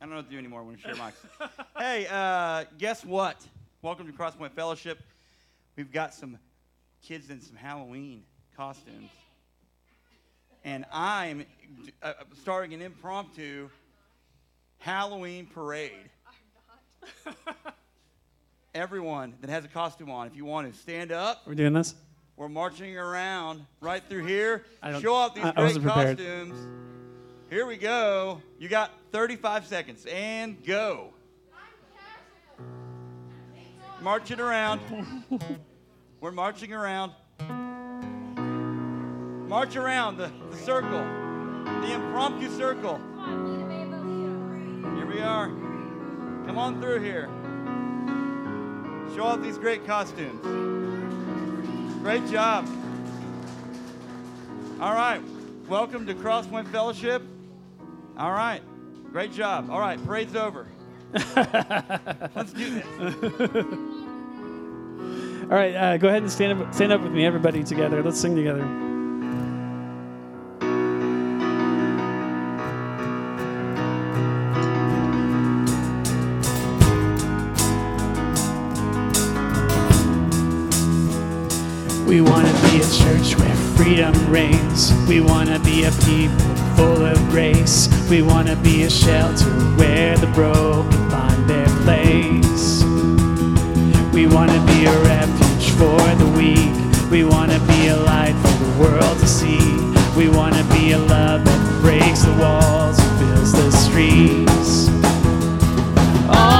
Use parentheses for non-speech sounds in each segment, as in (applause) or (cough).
I don't know what to do anymore when we share mics. (laughs) hey, uh, guess what? Welcome to Crosspoint Fellowship. We've got some kids in some Halloween costumes. And I'm uh, starting an impromptu Halloween parade. (laughs) Everyone that has a costume on, if you want to stand up, We're doing this? we're marching around right through here. I don't- Show off these I- I great wasn't prepared. costumes. Here we go. You got 35 seconds and go. March it around. (laughs) We're marching around. March around the, the circle, the impromptu circle. Here we are. Come on through here. Show off these great costumes. Great job. All right. Welcome to Crosspoint Fellowship. All right. Great job. All right. Parade's over. (laughs) Let's do this. All right, uh, go ahead and stand up, stand up with me, everybody together. Let's sing together. We want to be a church where freedom reigns. We want to be a people full of grace. We want to be a shelter where the broken find their place. We want to be a refuge for the weak. We want to be a light for the world to see. We want to be a love that breaks the walls and fills the streets. All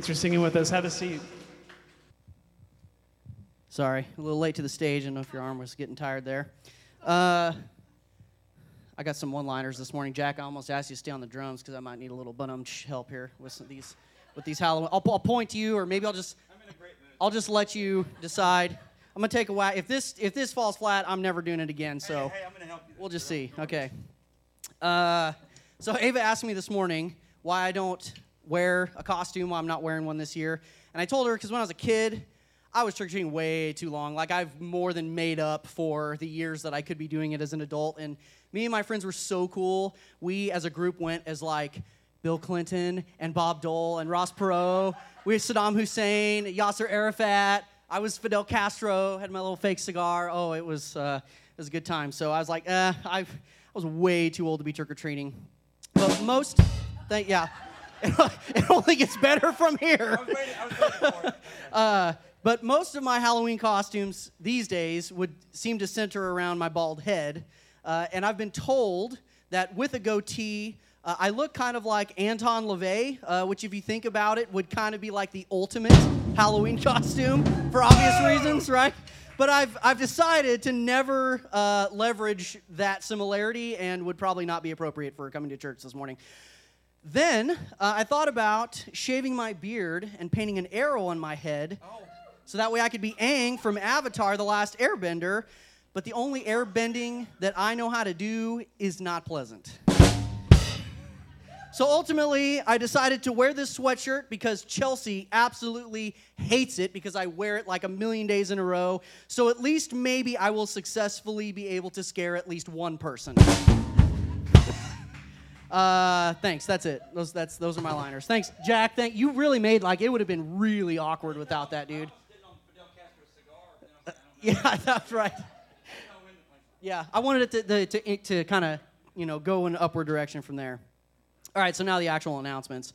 Thanks for singing with us. Have a seat. Sorry, a little late to the stage. I don't know if your arm was getting tired there. Uh, I got some one-liners this morning. Jack, I almost asked you to stay on the drums because I might need a little bum help here with some, these, with these Halloween. I'll, I'll point to you, or maybe I'll just, I'll just let you decide. I'm gonna take a whack. If this, if this falls flat, I'm never doing it again. So. Hey, I'm gonna help you. We'll just see. Okay. Uh, so Ava asked me this morning why I don't wear a costume, I'm not wearing one this year. And I told her because when I was a kid, I was trick treating way too long. Like I've more than made up for the years that I could be doing it as an adult. And me and my friends were so cool. We as a group went as like Bill Clinton and Bob Dole and Ross Perot. We had Saddam Hussein, Yasser Arafat. I was Fidel Castro. Had my little fake cigar. Oh, it was uh, it was a good time. So I was like, uh, I I was way too old to be trick or treating. But most, thank yeah, (laughs) it only gets better from here. I was waiting, I was waiting for it. (laughs) Uh, but most of my Halloween costumes these days would seem to center around my bald head. Uh, and I've been told that with a goatee, uh, I look kind of like Anton LaVey, uh, which, if you think about it, would kind of be like the ultimate Halloween (laughs) costume for obvious reasons, right? But I've, I've decided to never uh, leverage that similarity and would probably not be appropriate for coming to church this morning. Then uh, I thought about shaving my beard and painting an arrow on my head so that way I could be Aang from Avatar The Last Airbender. But the only airbending that I know how to do is not pleasant. So ultimately, I decided to wear this sweatshirt because Chelsea absolutely hates it because I wear it like a million days in a row. So at least maybe I will successfully be able to scare at least one person. Uh, thanks. That's it. Those that's those are my liners. Thanks, Jack. Thank you. Really made like it would have been really awkward without that dude. Yeah, (laughs) that's right. Yeah, I wanted it to to, to, to kind of you know go in an upward direction from there. All right, so now the actual announcements.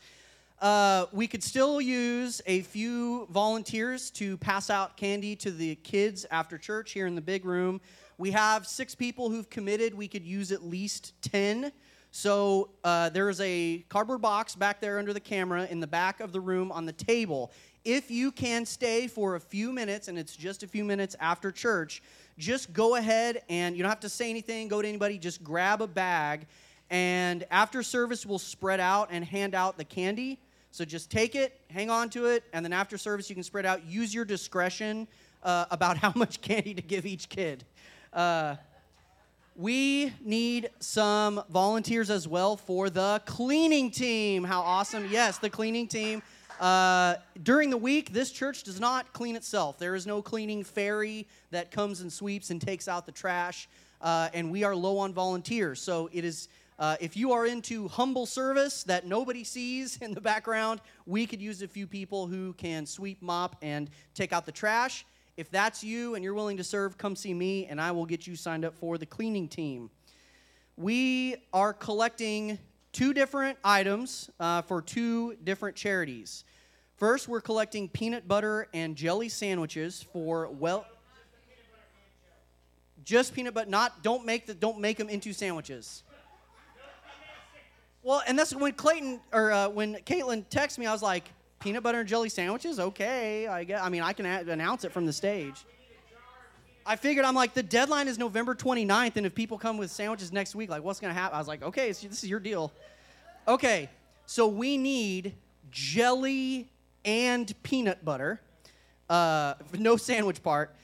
Uh, we could still use a few volunteers to pass out candy to the kids after church here in the big room. We have six people who've committed. We could use at least 10. So uh, there's a cardboard box back there under the camera in the back of the room on the table. If you can stay for a few minutes, and it's just a few minutes after church, just go ahead and you don't have to say anything, go to anybody, just grab a bag. And after service, we'll spread out and hand out the candy. So just take it, hang on to it, and then after service, you can spread out. Use your discretion uh, about (laughs) how much candy to give each kid. Uh, we need some volunteers as well for the cleaning team. How awesome! Yes, the cleaning team. Uh, during the week, this church does not clean itself. There is no cleaning fairy that comes and sweeps and takes out the trash, uh, and we are low on volunteers. So it is. Uh, if you are into humble service that nobody sees in the background, we could use a few people who can sweep, mop, and take out the trash. If that's you and you're willing to serve, come see me and I will get you signed up for the cleaning team. We are collecting two different items uh, for two different charities. First, we're collecting peanut butter and jelly sandwiches for well just peanut butter not don't make the don't make them into sandwiches well and that's when clayton or uh, when caitlin texted me i was like peanut butter and jelly sandwiches? Okay, I guess. I mean, I can a- announce it from the stage. I figured I'm like the deadline is November 29th, and if people come with sandwiches next week, like what's gonna happen? I was like, okay, this is your deal. Okay, so we need jelly and peanut butter, uh, no sandwich part,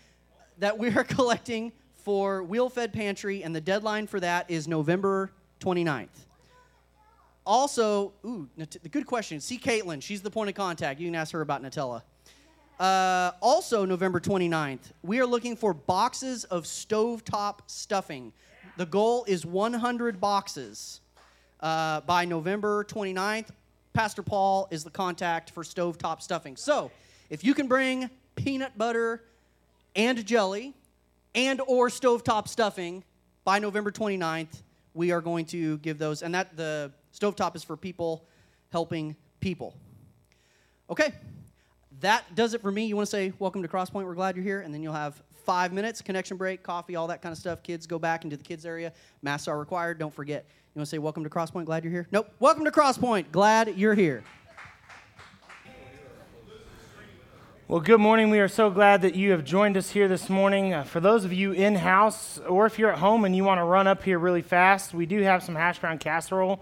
that we are (laughs) collecting for Wheel Fed Pantry, and the deadline for that is November 29th. Also, ooh, good question. See Caitlin. She's the point of contact. You can ask her about Nutella. Uh, also, November 29th, we are looking for boxes of stovetop stuffing. The goal is 100 boxes uh, by November 29th. Pastor Paul is the contact for stovetop stuffing. So, if you can bring peanut butter and jelly and or stovetop stuffing by November 29th, we are going to give those. And that the stovetop is for people helping people. Okay, that does it for me. You want to say welcome to Crosspoint? We're glad you're here, and then you'll have five minutes, connection break, coffee, all that kind of stuff. Kids go back into the kids area. Masks are required. Don't forget. You want to say welcome to Crosspoint? Glad you're here. Nope. Welcome to Crosspoint. Glad you're here. Well, good morning. We are so glad that you have joined us here this morning. Uh, for those of you in house, or if you're at home and you want to run up here really fast, we do have some hash brown casserole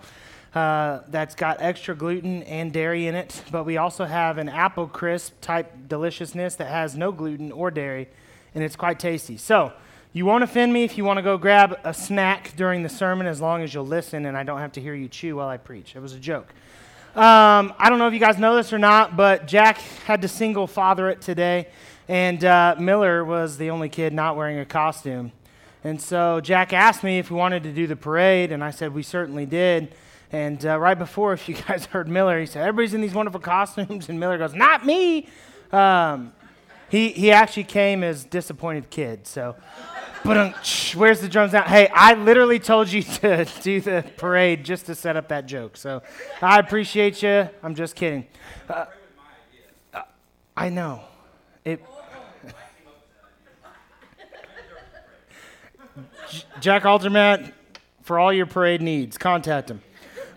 uh, that's got extra gluten and dairy in it. But we also have an apple crisp type deliciousness that has no gluten or dairy, and it's quite tasty. So, you won't offend me if you want to go grab a snack during the sermon as long as you'll listen and I don't have to hear you chew while I preach. It was a joke. Um, I don't know if you guys know this or not, but Jack had to single father it today, and uh, Miller was the only kid not wearing a costume. And so Jack asked me if we wanted to do the parade, and I said we certainly did. And uh, right before, if you guys (laughs) heard Miller, he said, Everybody's in these wonderful costumes. And Miller goes, Not me. Um, he, he actually came as disappointed kid. So, where's the drums now? Hey, I literally told you (laughs) to do the parade just to set up that joke. So I appreciate you. I'm just kidding. Uh, uh, I know. It. (laughs) Jack Altermat, for all your parade needs, contact him.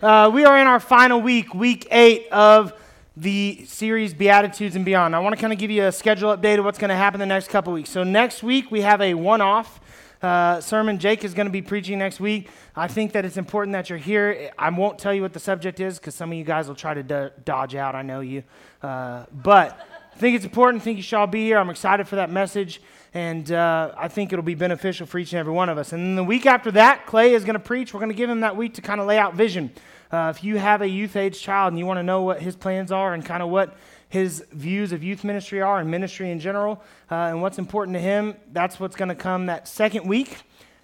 Uh, we are in our final week, week eight of the series Beatitudes and Beyond. I want to kind of give you a schedule update of what's going to happen the next couple weeks. So, next week we have a one off uh, sermon. Jake is going to be preaching next week. I think that it's important that you're here. I won't tell you what the subject is because some of you guys will try to do- dodge out. I know you. Uh, but I think it's important. I think you should all be here. I'm excited for that message, and uh, I think it'll be beneficial for each and every one of us. And then the week after that, Clay is going to preach. We're going to give him that week to kind of lay out vision. Uh, if you have a youth age child and you want to know what his plans are and kind of what his views of youth ministry are and ministry in general uh, and what's important to him, that's what's going to come that second week.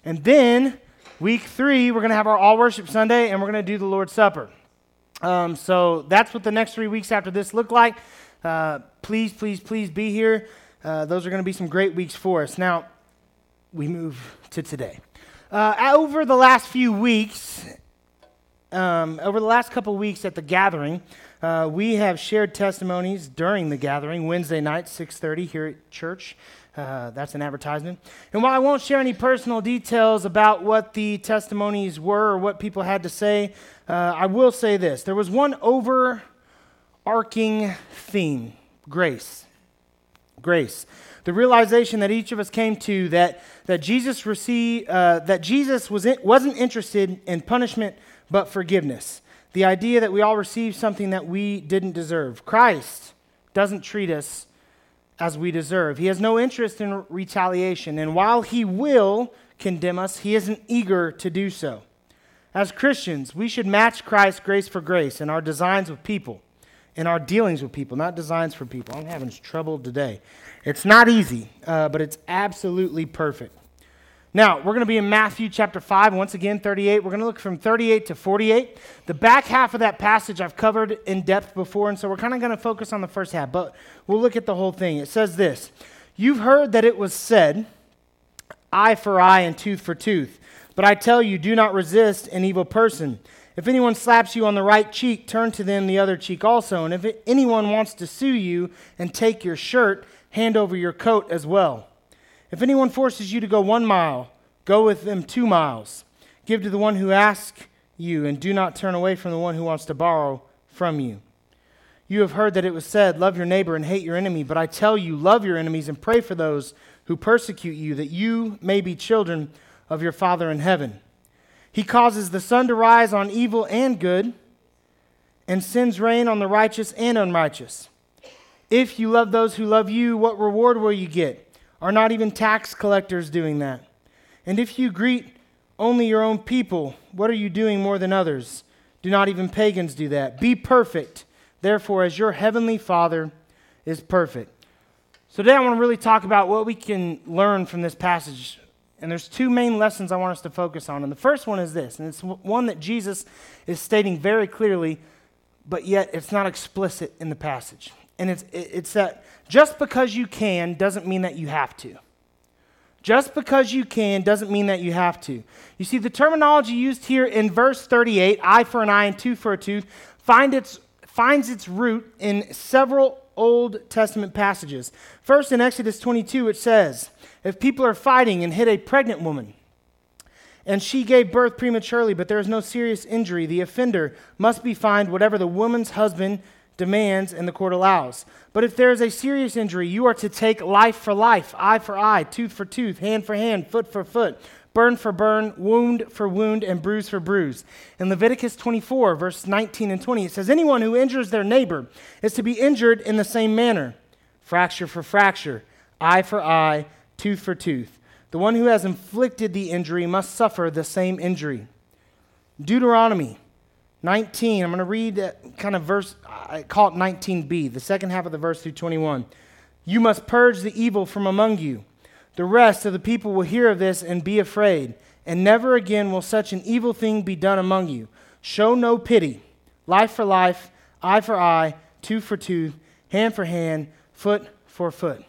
And then week three, we're going to have our all worship Sunday and we're going to do the Lord's Supper. Um, so that's what the next three weeks after this look like. Uh, please, please, please be here. Uh, those are going to be some great weeks for us. Now, we move to today. Uh, over the last few weeks, um, over the last couple weeks at the gathering, uh, we have shared testimonies during the gathering Wednesday night, 6:30 here at church. Uh, that's an advertisement. And while I won't share any personal details about what the testimonies were or what people had to say, uh, I will say this: there was one overarching theme: grace. Grace. The realization that each of us came to that that Jesus received, uh, that Jesus was in, wasn't interested in punishment but forgiveness. The idea that we all receive something that we didn't deserve. Christ doesn't treat us as we deserve. He has no interest in retaliation, and while he will condemn us, he isn't eager to do so. As Christians, we should match Christ's grace for grace in our designs with people, in our dealings with people, not designs for people. I'm having trouble today. It's not easy, uh, but it's absolutely perfect. Now, we're going to be in Matthew chapter 5, once again, 38. We're going to look from 38 to 48. The back half of that passage I've covered in depth before, and so we're kind of going to focus on the first half, but we'll look at the whole thing. It says this You've heard that it was said, eye for eye and tooth for tooth. But I tell you, do not resist an evil person. If anyone slaps you on the right cheek, turn to them the other cheek also. And if anyone wants to sue you and take your shirt, hand over your coat as well. If anyone forces you to go one mile, go with them two miles. Give to the one who asks you, and do not turn away from the one who wants to borrow from you. You have heard that it was said, Love your neighbor and hate your enemy. But I tell you, love your enemies and pray for those who persecute you, that you may be children of your Father in heaven. He causes the sun to rise on evil and good, and sends rain on the righteous and unrighteous. If you love those who love you, what reward will you get? Are not even tax collectors doing that? And if you greet only your own people, what are you doing more than others? Do not even pagans do that? Be perfect, therefore, as your heavenly Father is perfect. So, today I want to really talk about what we can learn from this passage. And there's two main lessons I want us to focus on. And the first one is this, and it's one that Jesus is stating very clearly, but yet it's not explicit in the passage. And it's, it's that just because you can doesn't mean that you have to. Just because you can doesn't mean that you have to. You see, the terminology used here in verse 38, eye for an eye and tooth for a tooth, find its, finds its root in several Old Testament passages. First, in Exodus 22, it says, If people are fighting and hit a pregnant woman, and she gave birth prematurely, but there is no serious injury, the offender must be fined whatever the woman's husband demands and the court allows. But if there is a serious injury, you are to take life for life, eye for eye, tooth for tooth, hand for hand, foot for foot, burn for burn, wound for wound, and bruise for bruise. In Leviticus 24, verse 19 and 20, it says, Anyone who injures their neighbor is to be injured in the same manner fracture for fracture, eye for eye, tooth for tooth. The one who has inflicted the injury must suffer the same injury. Deuteronomy 19, I'm going to read kind of verse, I call it 19b, the second half of the verse through 21. You must purge the evil from among you. The rest of the people will hear of this and be afraid, and never again will such an evil thing be done among you. Show no pity. Life for life, eye for eye, tooth for tooth, hand for hand, foot for foot.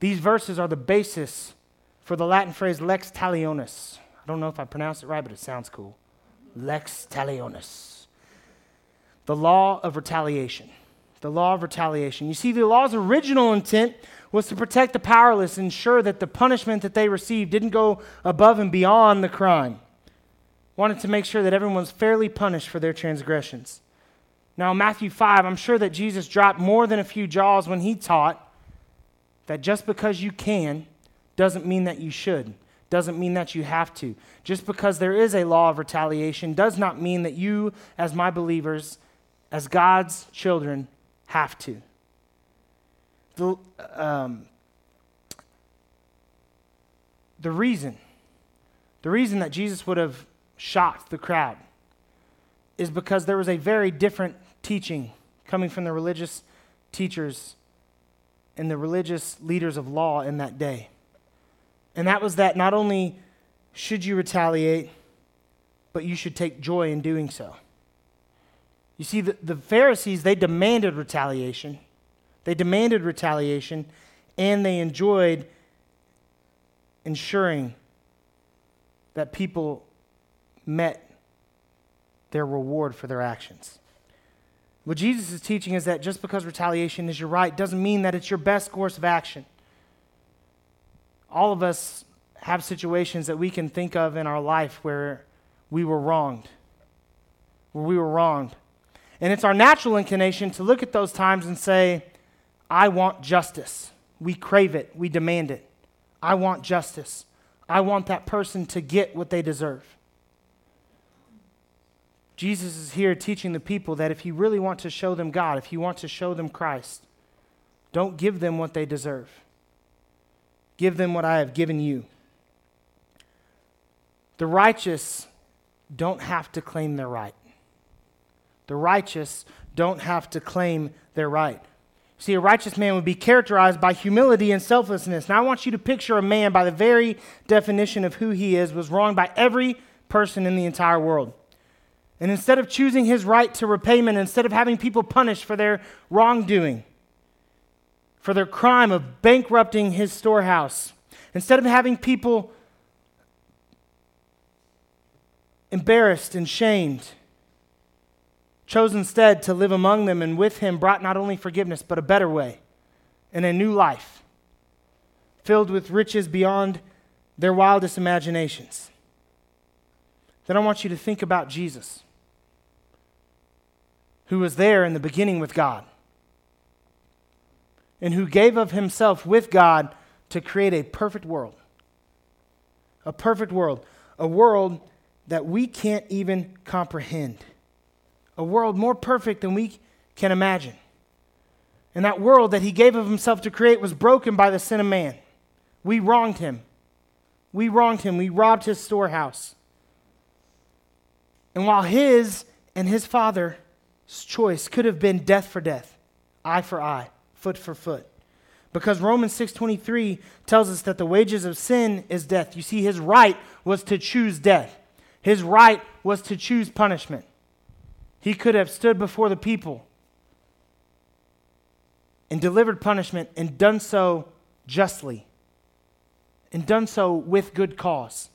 These verses are the basis for the Latin phrase lex talionis. I don't know if I pronounced it right, but it sounds cool lex talionis, the law of retaliation. The law of retaliation. You see, the law's original intent was to protect the powerless, ensure that the punishment that they received didn't go above and beyond the crime. Wanted to make sure that everyone was fairly punished for their transgressions. Now, Matthew 5, I'm sure that Jesus dropped more than a few jaws when he taught that just because you can doesn't mean that you should doesn't mean that you have to. Just because there is a law of retaliation does not mean that you, as my believers, as God's children, have to. the, um, the reason, the reason that Jesus would have shocked the crowd is because there was a very different teaching coming from the religious teachers and the religious leaders of law in that day. And that was that not only should you retaliate, but you should take joy in doing so. You see, the, the Pharisees, they demanded retaliation. They demanded retaliation, and they enjoyed ensuring that people met their reward for their actions. What Jesus is teaching is that just because retaliation is your right doesn't mean that it's your best course of action. All of us have situations that we can think of in our life where we were wronged. Where we were wronged. And it's our natural inclination to look at those times and say, I want justice. We crave it, we demand it. I want justice. I want that person to get what they deserve. Jesus is here teaching the people that if you really want to show them God, if you want to show them Christ, don't give them what they deserve. Give them what I have given you. The righteous don't have to claim their right. The righteous don't have to claim their right. See, a righteous man would be characterized by humility and selflessness. Now, I want you to picture a man, by the very definition of who he is, was wronged by every person in the entire world. And instead of choosing his right to repayment, instead of having people punished for their wrongdoing, for their crime of bankrupting his storehouse, instead of having people embarrassed and shamed, chose instead to live among them and with him brought not only forgiveness, but a better way and a new life filled with riches beyond their wildest imaginations. Then I want you to think about Jesus, who was there in the beginning with God and who gave of himself with God to create a perfect world. A perfect world. A world that we can't even comprehend a world more perfect than we can imagine. And that world that he gave of himself to create was broken by the sin of man. We wronged him. We wronged him. We robbed his storehouse. And while his and his father's choice could have been death for death, eye for eye, foot for foot, because Romans 6:23 tells us that the wages of sin is death. You see his right was to choose death. His right was to choose punishment. He could have stood before the people and delivered punishment and done so justly and done so with good cause.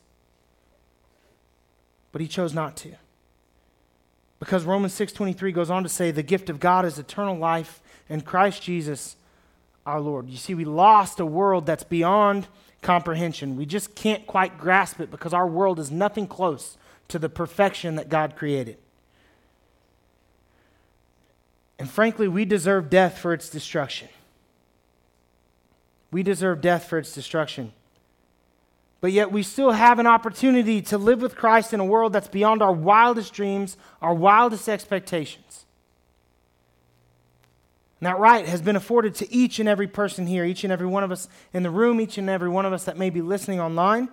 But he chose not to. Because Romans 6:23 goes on to say the gift of God is eternal life in Christ Jesus our Lord. You see we lost a world that's beyond comprehension. We just can't quite grasp it because our world is nothing close to the perfection that God created. And frankly, we deserve death for its destruction. We deserve death for its destruction. But yet, we still have an opportunity to live with Christ in a world that's beyond our wildest dreams, our wildest expectations. And that right has been afforded to each and every person here, each and every one of us in the room, each and every one of us that may be listening online.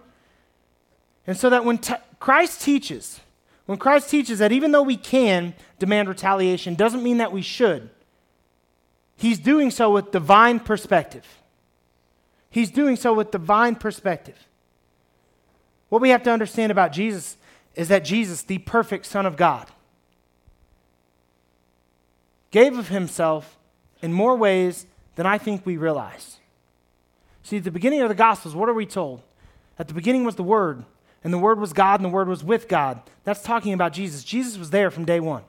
And so that when t- Christ teaches, when Christ teaches that even though we can demand retaliation, doesn't mean that we should. He's doing so with divine perspective. He's doing so with divine perspective. What we have to understand about Jesus is that Jesus, the perfect Son of God, gave of himself in more ways than I think we realize. See, at the beginning of the Gospels, what are we told? At the beginning was the Word, and the Word was God, and the Word was with God. That's talking about Jesus. Jesus was there from day one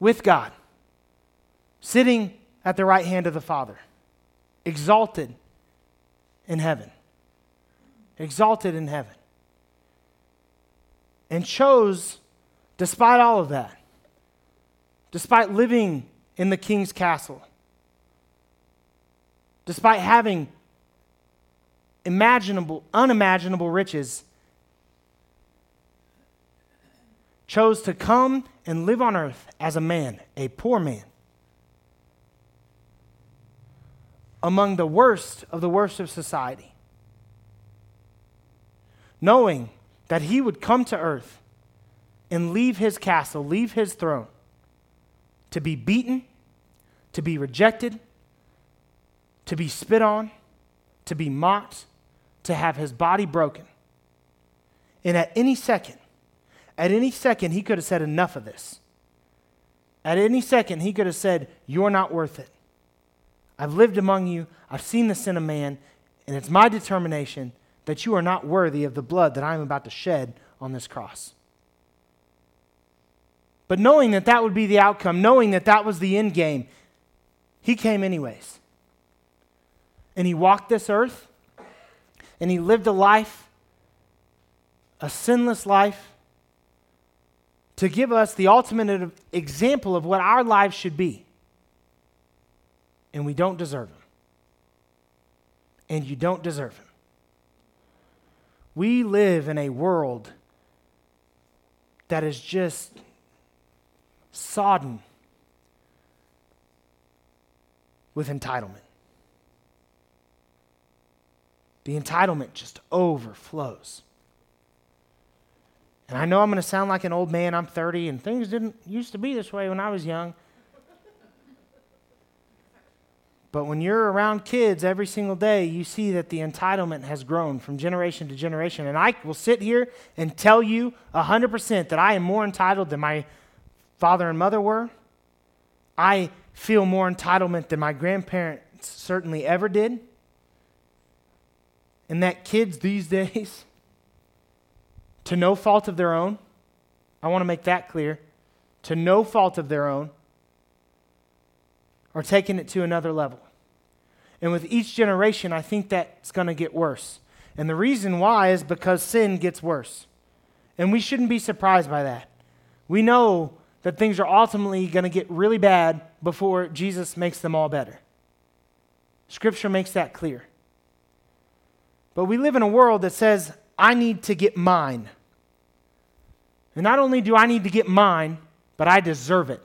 with God, sitting at the right hand of the Father, exalted in heaven. Exalted in heaven. And chose, despite all of that, despite living in the king's castle, despite having imaginable, unimaginable riches, chose to come and live on earth as a man, a poor man. among the worst of the worst of society. Knowing that he would come to earth and leave his castle, leave his throne, to be beaten, to be rejected, to be spit on, to be mocked, to have his body broken. And at any second, at any second, he could have said, Enough of this. At any second, he could have said, You're not worth it. I've lived among you, I've seen the sin of man, and it's my determination that you are not worthy of the blood that I am about to shed on this cross. But knowing that that would be the outcome, knowing that that was the end game, he came anyways. And he walked this earth, and he lived a life, a sinless life, to give us the ultimate example of what our lives should be. And we don't deserve him. And you don't deserve him. We live in a world that is just sodden with entitlement. The entitlement just overflows. And I know I'm going to sound like an old man. I'm 30, and things didn't used to be this way when I was young. But when you're around kids every single day, you see that the entitlement has grown from generation to generation. And I will sit here and tell you 100% that I am more entitled than my father and mother were. I feel more entitlement than my grandparents certainly ever did. And that kids these (laughs) days, to no fault of their own, I want to make that clear, to no fault of their own, are taking it to another level. And with each generation, I think that's going to get worse. And the reason why is because sin gets worse. And we shouldn't be surprised by that. We know that things are ultimately going to get really bad before Jesus makes them all better. Scripture makes that clear. But we live in a world that says, I need to get mine. And not only do I need to get mine, but I deserve it.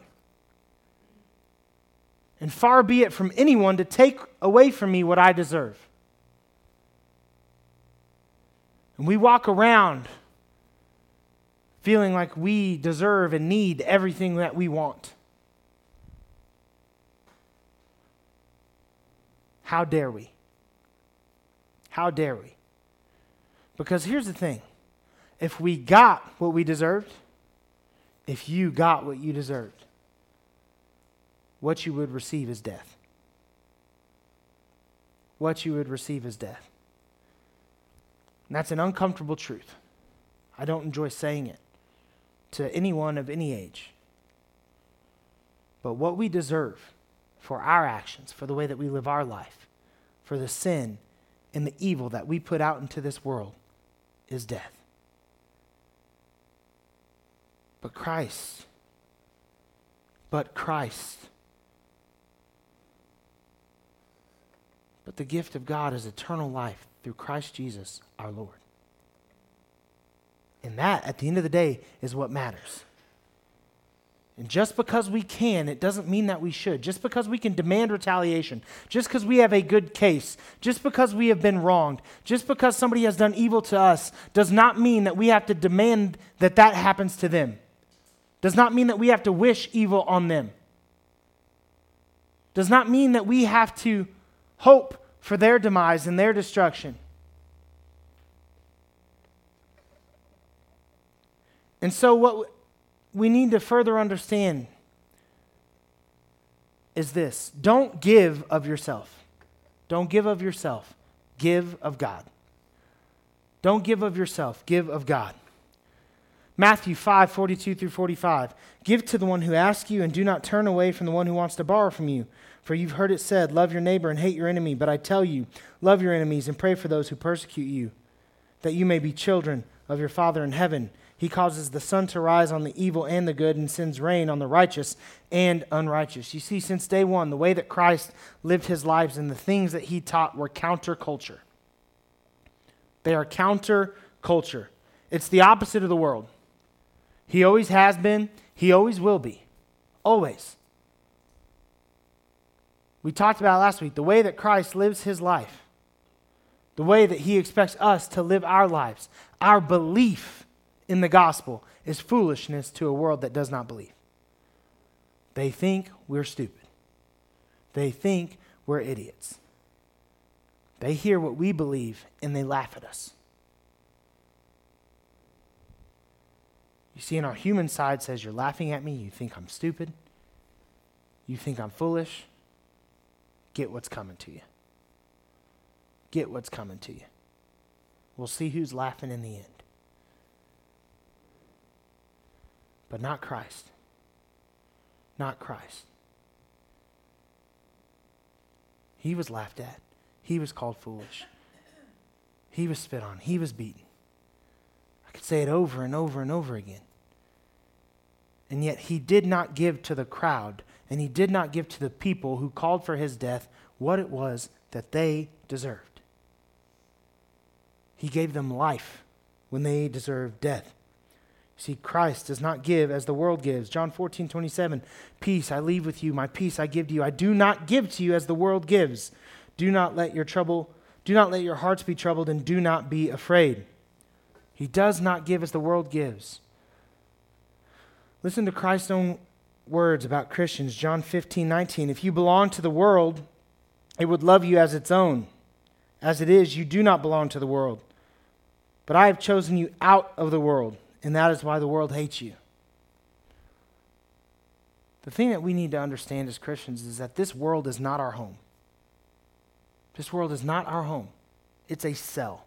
And far be it from anyone to take away from me what I deserve. And we walk around feeling like we deserve and need everything that we want. How dare we? How dare we? Because here's the thing if we got what we deserved, if you got what you deserved, what you would receive is death. What you would receive is death. And that's an uncomfortable truth. I don't enjoy saying it to anyone of any age. But what we deserve for our actions, for the way that we live our life, for the sin and the evil that we put out into this world is death. But Christ, but Christ But the gift of God is eternal life through Christ Jesus our Lord. And that, at the end of the day, is what matters. And just because we can, it doesn't mean that we should. Just because we can demand retaliation, just because we have a good case, just because we have been wronged, just because somebody has done evil to us, does not mean that we have to demand that that happens to them. Does not mean that we have to wish evil on them. Does not mean that we have to hope for their demise and their destruction. And so, what we need to further understand is this don't give of yourself. Don't give of yourself. Give of God. Don't give of yourself. Give of God. Matthew 5 42 through 45. Give to the one who asks you, and do not turn away from the one who wants to borrow from you. For you've heard it said, Love your neighbor and hate your enemy. But I tell you, love your enemies and pray for those who persecute you, that you may be children of your Father in heaven. He causes the sun to rise on the evil and the good and sends rain on the righteous and unrighteous. You see, since day one, the way that Christ lived his lives and the things that he taught were counterculture. They are counterculture. It's the opposite of the world. He always has been, he always will be. Always. We talked about last week the way that Christ lives his life, the way that he expects us to live our lives. Our belief in the gospel is foolishness to a world that does not believe. They think we're stupid, they think we're idiots. They hear what we believe and they laugh at us. You see, in our human side says, You're laughing at me, you think I'm stupid, you think I'm foolish. Get what's coming to you. Get what's coming to you. We'll see who's laughing in the end. But not Christ. Not Christ. He was laughed at. He was called foolish. He was spit on. He was beaten. I could say it over and over and over again. And yet he did not give to the crowd and he did not give to the people who called for his death what it was that they deserved. He gave them life when they deserved death. See, Christ does not give as the world gives. John 14, 27. Peace I leave with you, my peace I give to you. I do not give to you as the world gives. Do not let your trouble, do not let your hearts be troubled, and do not be afraid. He does not give as the world gives. Listen to Christ's own words about Christians, John 15, 19. If you belong to the world, it would love you as its own. As it is, you do not belong to the world. But I have chosen you out of the world, and that is why the world hates you. The thing that we need to understand as Christians is that this world is not our home. This world is not our home, it's a cell.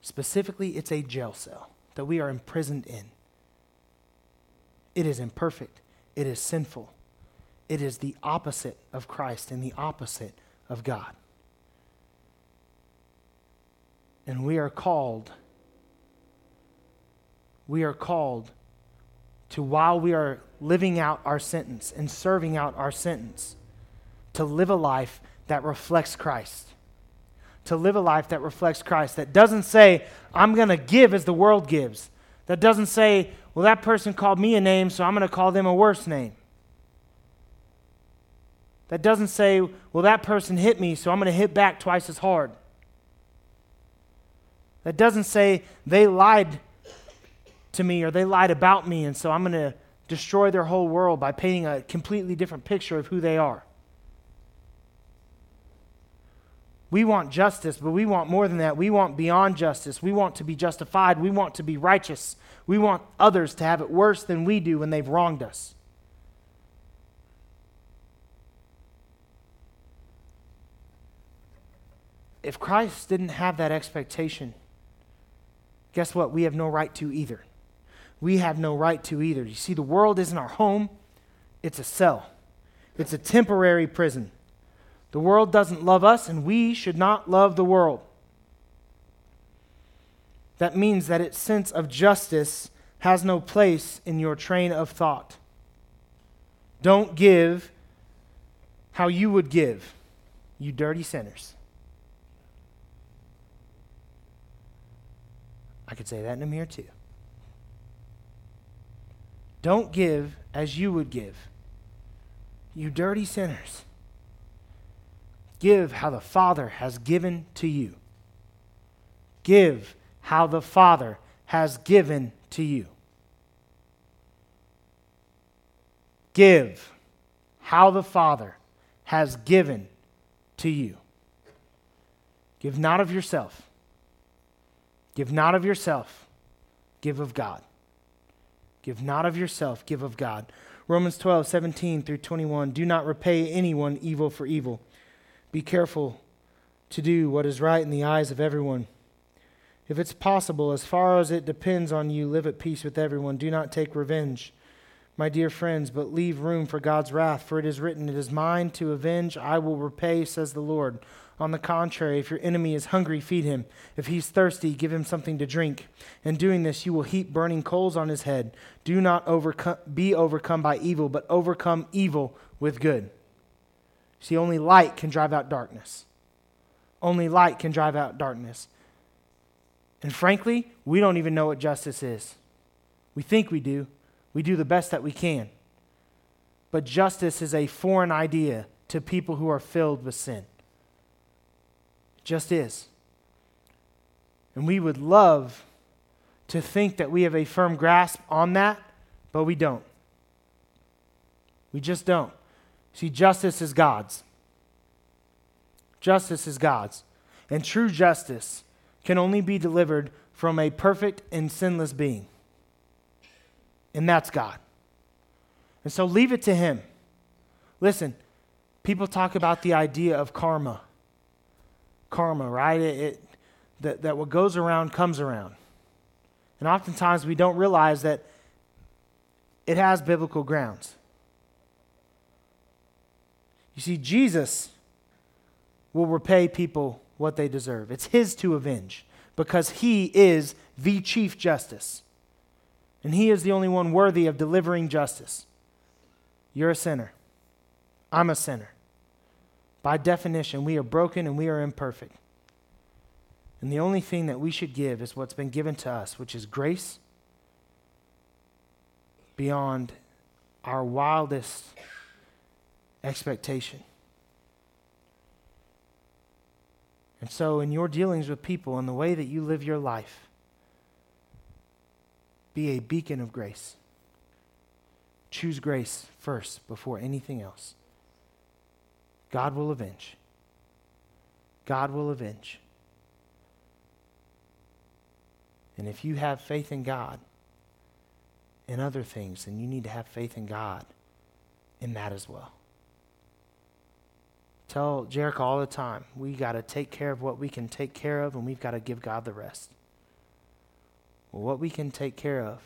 Specifically, it's a jail cell that we are imprisoned in. It is imperfect, it is sinful, it is the opposite of Christ and the opposite of God. And we are called, we are called to, while we are living out our sentence and serving out our sentence, to live a life that reflects Christ. To live a life that reflects Christ, that doesn't say, I'm going to give as the world gives. That doesn't say, well, that person called me a name, so I'm going to call them a worse name. That doesn't say, well, that person hit me, so I'm going to hit back twice as hard. That doesn't say they lied to me or they lied about me, and so I'm going to destroy their whole world by painting a completely different picture of who they are. We want justice, but we want more than that. We want beyond justice. We want to be justified. We want to be righteous. We want others to have it worse than we do when they've wronged us. If Christ didn't have that expectation, guess what? We have no right to either. We have no right to either. You see, the world isn't our home, it's a cell, it's a temporary prison. The world doesn't love us, and we should not love the world. That means that its sense of justice has no place in your train of thought. Don't give how you would give, you dirty sinners. I could say that in a mirror too. Don't give as you would give, you dirty sinners. Give how the Father has given to you. Give how the Father has given to you. Give how the Father has given to you. Give not of yourself. Give not of yourself. Give of God. Give not of yourself. Give of God. Romans 12, 17 through 21. Do not repay anyone evil for evil be careful to do what is right in the eyes of everyone. If it's possible, as far as it depends on you, live at peace with everyone. Do not take revenge, my dear friends, but leave room for God's wrath. For it is written, It is mine to avenge, I will repay, says the Lord. On the contrary, if your enemy is hungry, feed him. If he's thirsty, give him something to drink. In doing this, you will heap burning coals on his head. Do not overcome, be overcome by evil, but overcome evil with good. See, only light can drive out darkness. Only light can drive out darkness. And frankly, we don't even know what justice is. We think we do. We do the best that we can. but justice is a foreign idea to people who are filled with sin. Just is. And we would love to think that we have a firm grasp on that, but we don't. We just don't. See, justice is God's. Justice is God's. And true justice can only be delivered from a perfect and sinless being. And that's God. And so leave it to Him. Listen, people talk about the idea of karma. Karma, right? It, it, that, that what goes around comes around. And oftentimes we don't realize that it has biblical grounds. You see, Jesus will repay people what they deserve. It's His to avenge because He is the chief justice. And He is the only one worthy of delivering justice. You're a sinner. I'm a sinner. By definition, we are broken and we are imperfect. And the only thing that we should give is what's been given to us, which is grace beyond our wildest expectation. And so, in your dealings with people and the way that you live your life, be a beacon of grace. Choose grace first before anything else. God will avenge. God will avenge. And if you have faith in God in other things, then you need to have faith in God in that as well. Tell Jericho all the time we got to take care of what we can take care of, and we've got to give God the rest. Well, what we can take care of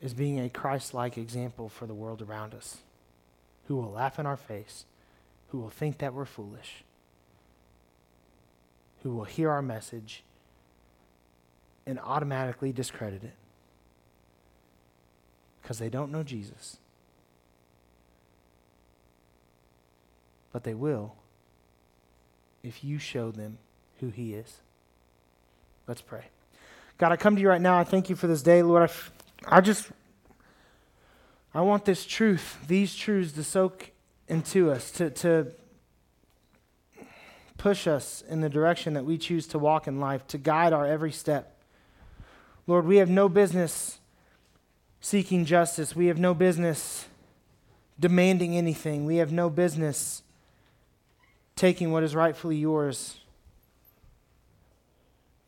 is being a Christ like example for the world around us who will laugh in our face, who will think that we're foolish, who will hear our message and automatically discredit it because they don't know Jesus. But they will if you show them who He is. Let's pray. God, I come to you right now. I thank you for this day, Lord. I, f- I just, I want this truth, these truths to soak into us, to, to push us in the direction that we choose to walk in life, to guide our every step. Lord, we have no business seeking justice. We have no business demanding anything. We have no business taking what is rightfully yours.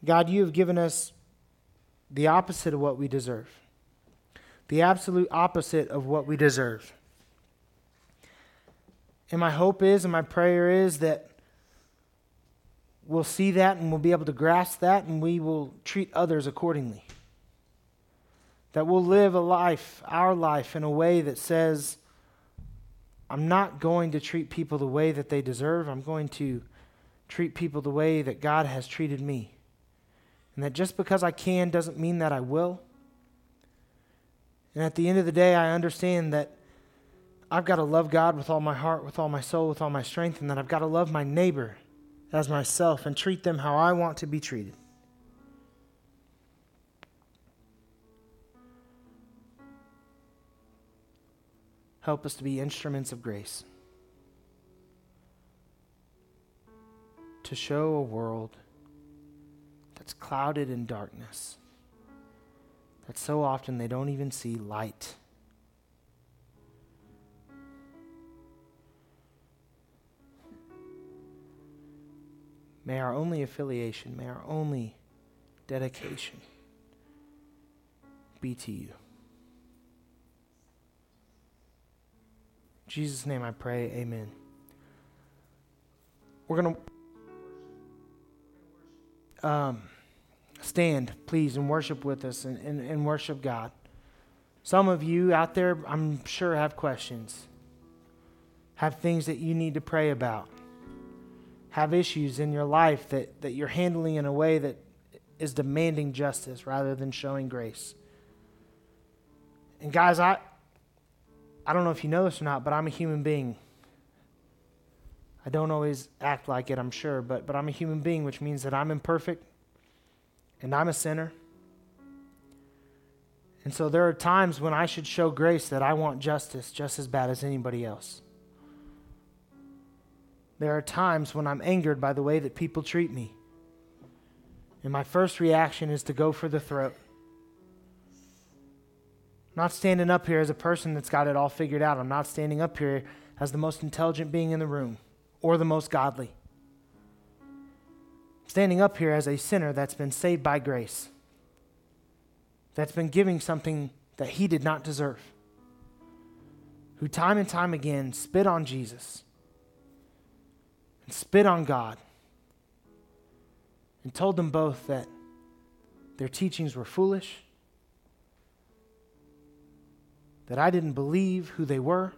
God, you have given us the opposite of what we deserve, the absolute opposite of what we deserve. And my hope is, and my prayer is that we'll see that and we'll be able to grasp that and we will treat others accordingly. That we'll live a life, our life, in a way that says, I'm not going to treat people the way that they deserve. I'm going to treat people the way that God has treated me. And that just because I can doesn't mean that I will. And at the end of the day, I understand that I've got to love God with all my heart, with all my soul, with all my strength, and that I've got to love my neighbor as myself and treat them how I want to be treated. Help us to be instruments of grace. To show a world that's clouded in darkness, that so often they don't even see light. May our only affiliation, may our only dedication be to you. In Jesus' name I pray, amen. We're going to um, stand, please, and worship with us and, and, and worship God. Some of you out there, I'm sure, have questions, have things that you need to pray about, have issues in your life that, that you're handling in a way that is demanding justice rather than showing grace. And guys, I, I don't know if you know this or not, but I'm a human being. I don't always act like it, I'm sure, but, but I'm a human being, which means that I'm imperfect and I'm a sinner. And so there are times when I should show grace that I want justice just as bad as anybody else. There are times when I'm angered by the way that people treat me. And my first reaction is to go for the throat. I'm not standing up here as a person that's got it all figured out. I'm not standing up here as the most intelligent being in the room or the most godly. I'm standing up here as a sinner that's been saved by grace, that's been giving something that he did not deserve, who time and time again spit on Jesus and spit on God and told them both that their teachings were foolish, that I didn't believe who they were.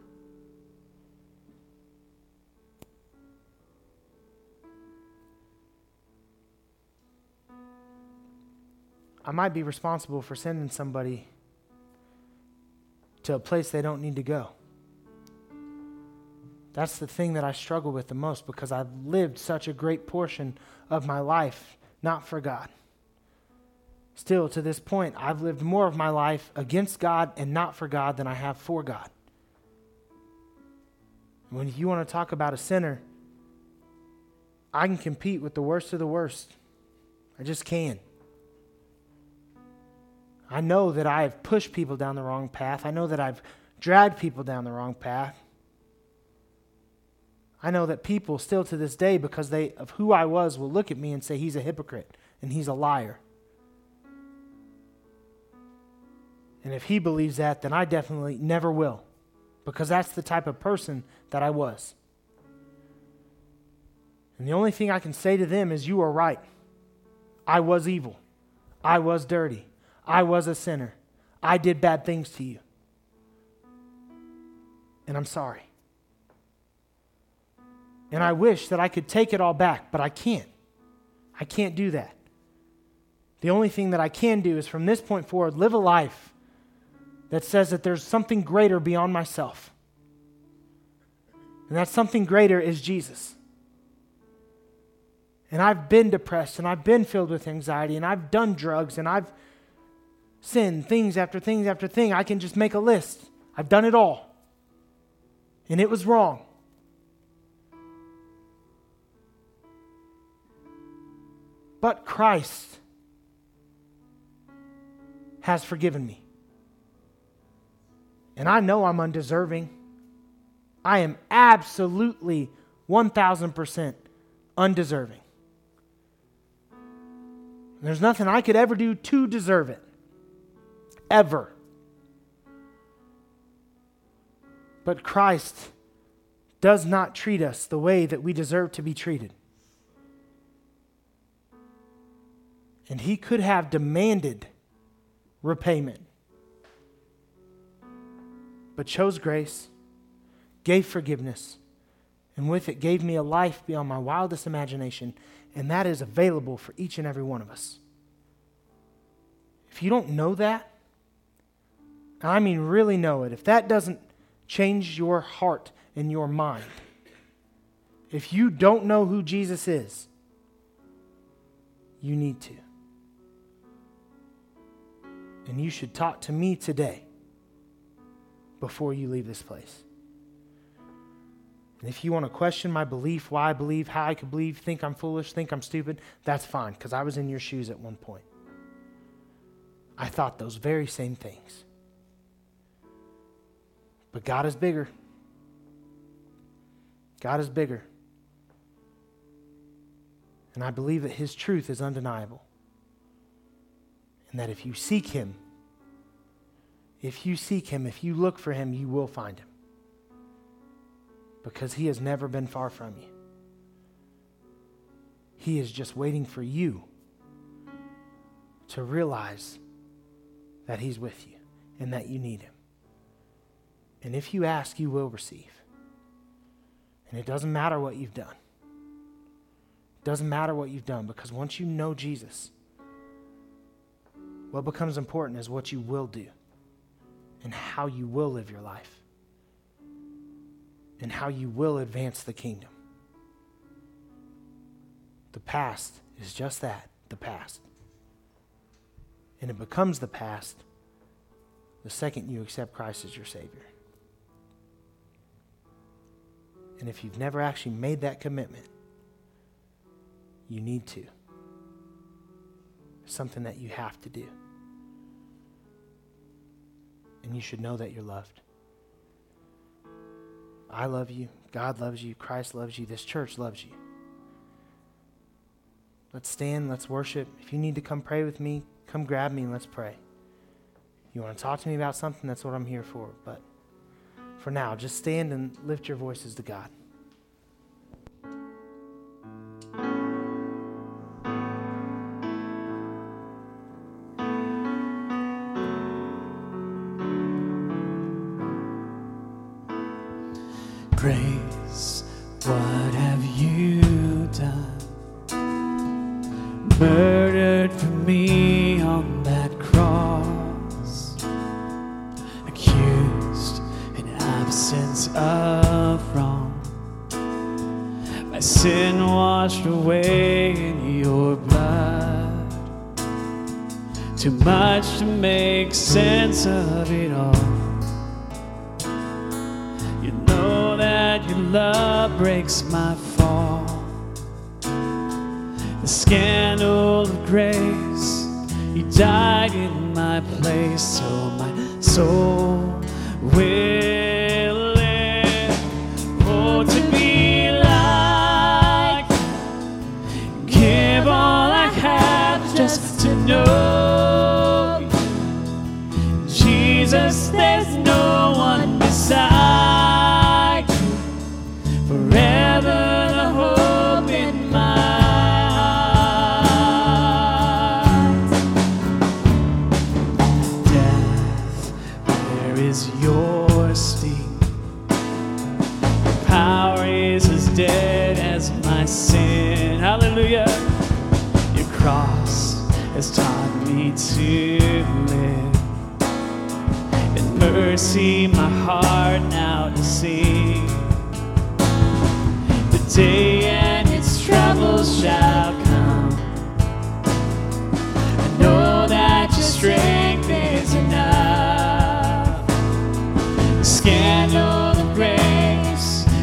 I might be responsible for sending somebody to a place they don't need to go. That's the thing that I struggle with the most because I've lived such a great portion of my life not for God. Still, to this point, I've lived more of my life against God and not for God than I have for God. When you want to talk about a sinner, I can compete with the worst of the worst. I just can. I know that I have pushed people down the wrong path. I know that I've dragged people down the wrong path. I know that people still to this day, because they, of who I was, will look at me and say, he's a hypocrite and he's a liar. And if he believes that, then I definitely never will, because that's the type of person that I was. And the only thing I can say to them is, You are right. I was evil. I was dirty. I was a sinner. I did bad things to you. And I'm sorry. And I wish that I could take it all back, but I can't. I can't do that. The only thing that I can do is from this point forward live a life that says that there's something greater beyond myself. And that something greater is Jesus. And I've been depressed and I've been filled with anxiety and I've done drugs and I've sinned things after things after thing. I can just make a list. I've done it all. And it was wrong. But Christ has forgiven me. And I know I'm undeserving. I am absolutely 1000% undeserving. There's nothing I could ever do to deserve it. Ever. But Christ does not treat us the way that we deserve to be treated. And he could have demanded repayment, but chose grace, gave forgiveness, and with it gave me a life beyond my wildest imagination, and that is available for each and every one of us. If you don't know that, I mean really know it, if that doesn't change your heart and your mind, if you don't know who Jesus is, you need to. And you should talk to me today before you leave this place. And if you want to question my belief, why I believe, how I could believe, think I'm foolish, think I'm stupid, that's fine, because I was in your shoes at one point. I thought those very same things. But God is bigger. God is bigger. And I believe that His truth is undeniable and that if you seek him, if you seek him, if you look for him, you will find him. Because he has never been far from you. He is just waiting for you to realize that he's with you and that you need him. And if you ask, you will receive. And it doesn't matter what you've done. It doesn't matter what you've done because once you know Jesus, what becomes important is what you will do and how you will live your life and how you will advance the kingdom. The past is just that the past. And it becomes the past the second you accept Christ as your Savior. And if you've never actually made that commitment, you need to. Something that you have to do and you should know that you're loved. I love you. God loves you. Christ loves you. This church loves you. Let's stand. Let's worship. If you need to come pray with me, come grab me and let's pray. If you want to talk to me about something, that's what I'm here for. But for now, just stand and lift your voices to God.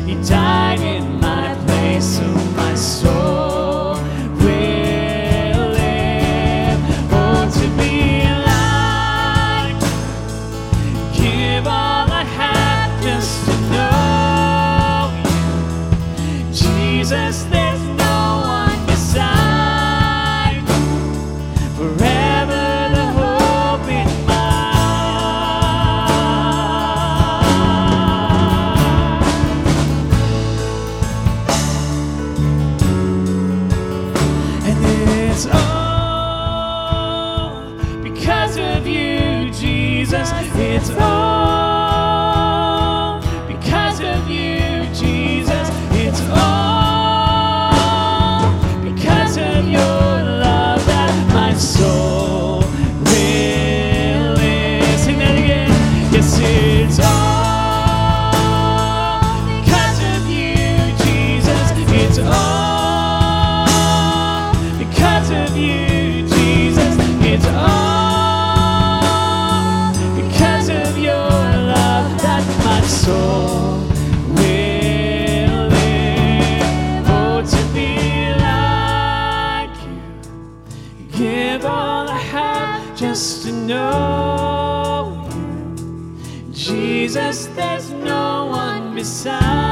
He died. beside.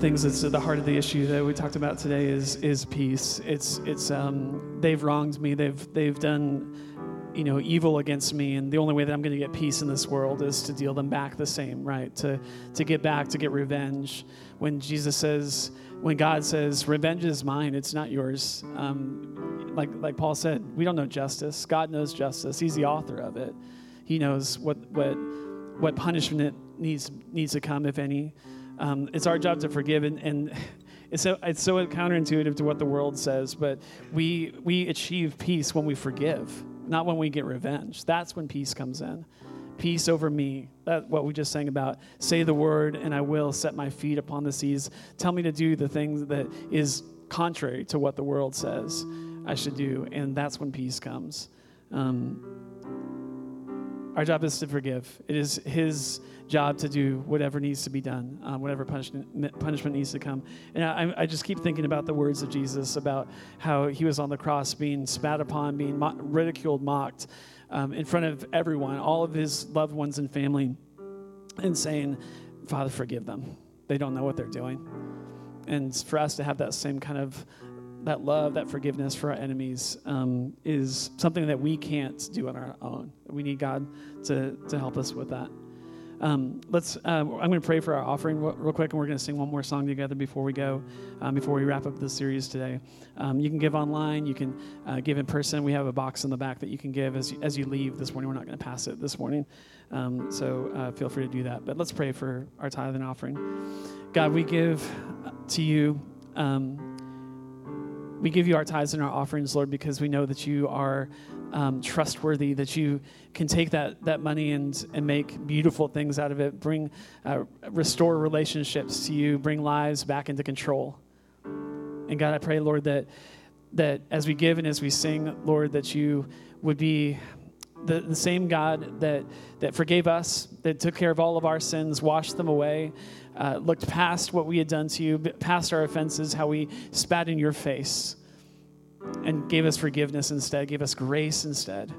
things that's at the heart of the issue that we talked about today is is peace. It's it's um, they've wronged me. They've they've done you know evil against me, and the only way that I'm going to get peace in this world is to deal them back the same, right? To to get back, to get revenge. When Jesus says, when God says, "Revenge is mine. It's not yours." Um, like like Paul said, we don't know justice. God knows justice. He's the author of it. He knows what what what punishment needs needs to come, if any um, it's our job to forgive and, and it's so, it's so counterintuitive to what the world says, but we, we achieve peace when we forgive, not when we get revenge. That's when peace comes in. Peace over me. That's what we just sang about. Say the word, and I will set my feet upon the seas. Tell me to do the things that is contrary to what the world says I should do. And that's when peace comes. Um, our job is to forgive. It is His job to do whatever needs to be done, um, whatever punishment, punishment needs to come. And I, I, just keep thinking about the words of Jesus about how He was on the cross, being spat upon, being mo- ridiculed, mocked um, in front of everyone, all of His loved ones and family, and saying, Father, forgive them. They don't know what they're doing. And for us to have that same kind of that love, that forgiveness for our enemies um, is something that we can't do on our own. We need God to, to help us with that. Um, let's. Uh, I'm going to pray for our offering real, quick, and we're going to sing one more song together before we go, um, before we wrap up the series today. Um, you can give online. You can uh, give in person. We have a box in the back that you can give as you, as you leave this morning. We're not going to pass it this morning, um, so uh, feel free to do that. But let's pray for our tithe and offering. God, we give to you. Um, we give you our tithes and our offerings, Lord, because we know that you are um, trustworthy, that you can take that, that money and, and make beautiful things out of it, bring, uh, restore relationships to you, bring lives back into control. And God, I pray, Lord, that, that as we give and as we sing, Lord, that you would be the, the same God that, that forgave us, that took care of all of our sins, washed them away, uh, looked past what we had done to you, past our offenses, how we spat in your face, and gave us forgiveness instead, gave us grace instead,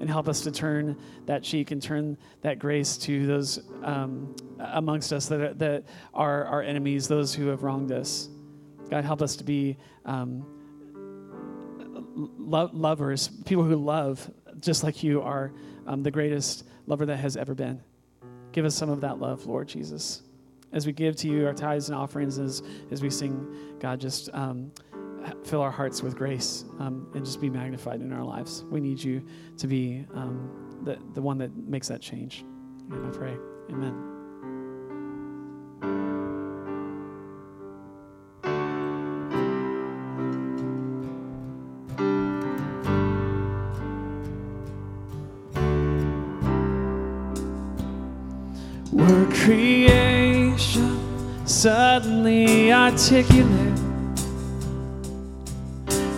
and help us to turn that cheek and turn that grace to those um, amongst us that are, that are our enemies, those who have wronged us. God, help us to be um, lo- lovers, people who love, just like you are um, the greatest lover that has ever been. Give us some of that love, Lord Jesus as we give to you our tithes and offerings, as, as we sing, God, just um, fill our hearts with grace um, and just be magnified in our lives. We need you to be um, the, the one that makes that change. And I pray. Amen. We're creation suddenly articulate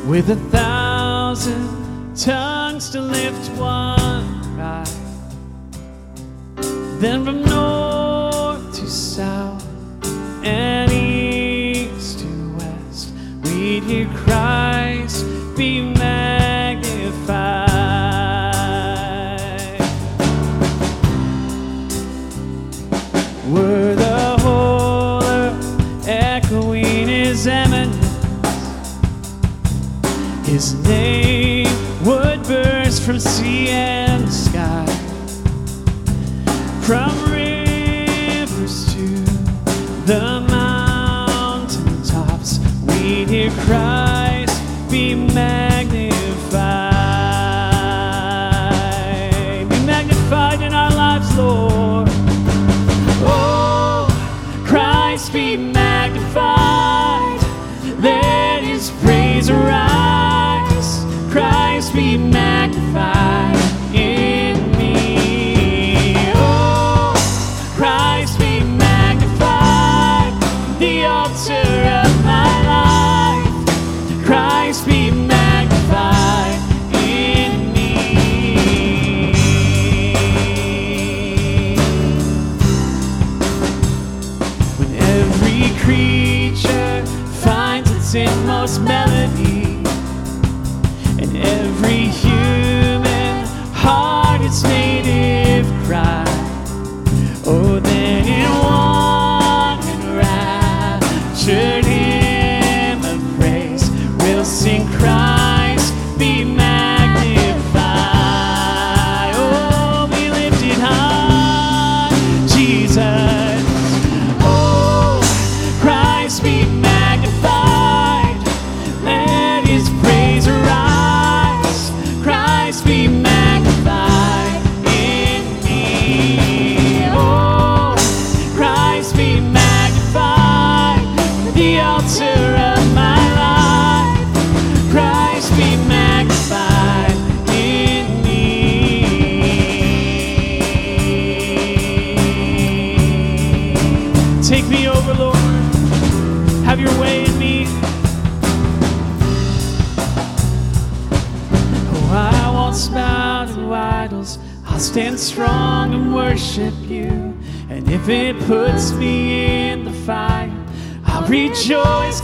with a thousand tongues to lift one cry. Then from north to south and east to west, we'd hear Christ be his name would burst from sea and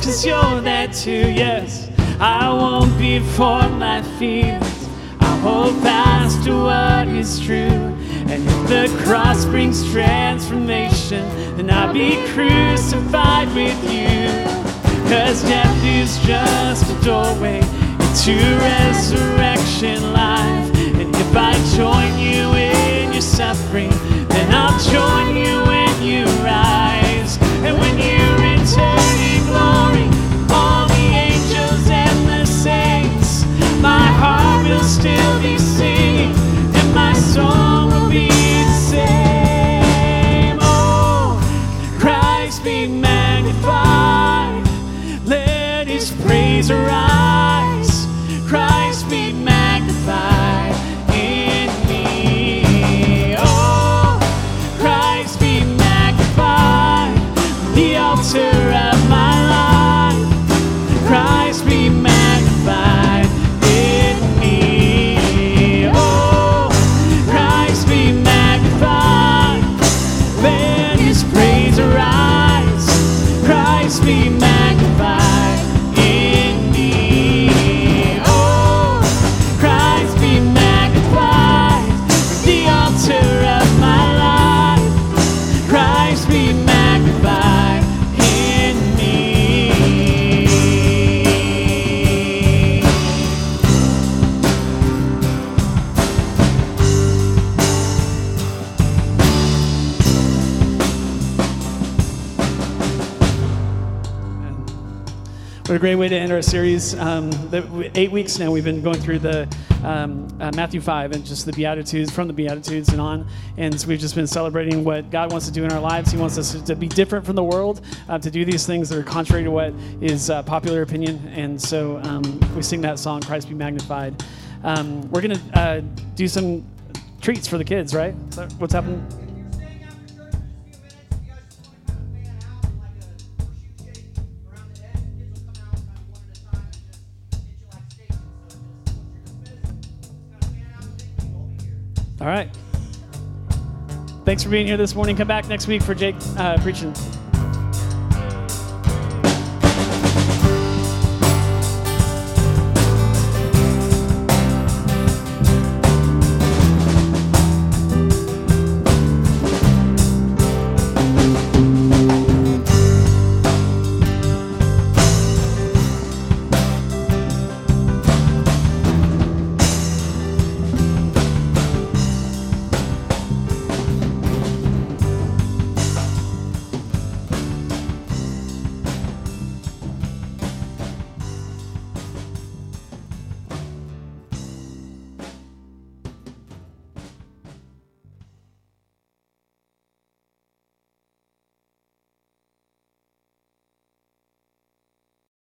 because you're there too. Yes, I won't be for my feelings. I'll hold fast to what is true. And if the cross brings transformation, then I'll be crucified with you. Cause death is just a doorway into resurrection life. And if I join you in your suffering, then I'll join you when you rise. Still be singing, and my song will be series. Um, the, eight weeks now, we've been going through the um, uh, Matthew 5 and just the Beatitudes, from the Beatitudes and on. And we've just been celebrating what God wants to do in our lives. He wants us to be different from the world, uh, to do these things that are contrary to what is uh, popular opinion. And so um, we sing that song, Christ Be Magnified. Um, we're going to uh, do some treats for the kids, right? What's happening? All right. Thanks for being here this morning. Come back next week for Jake uh, preaching.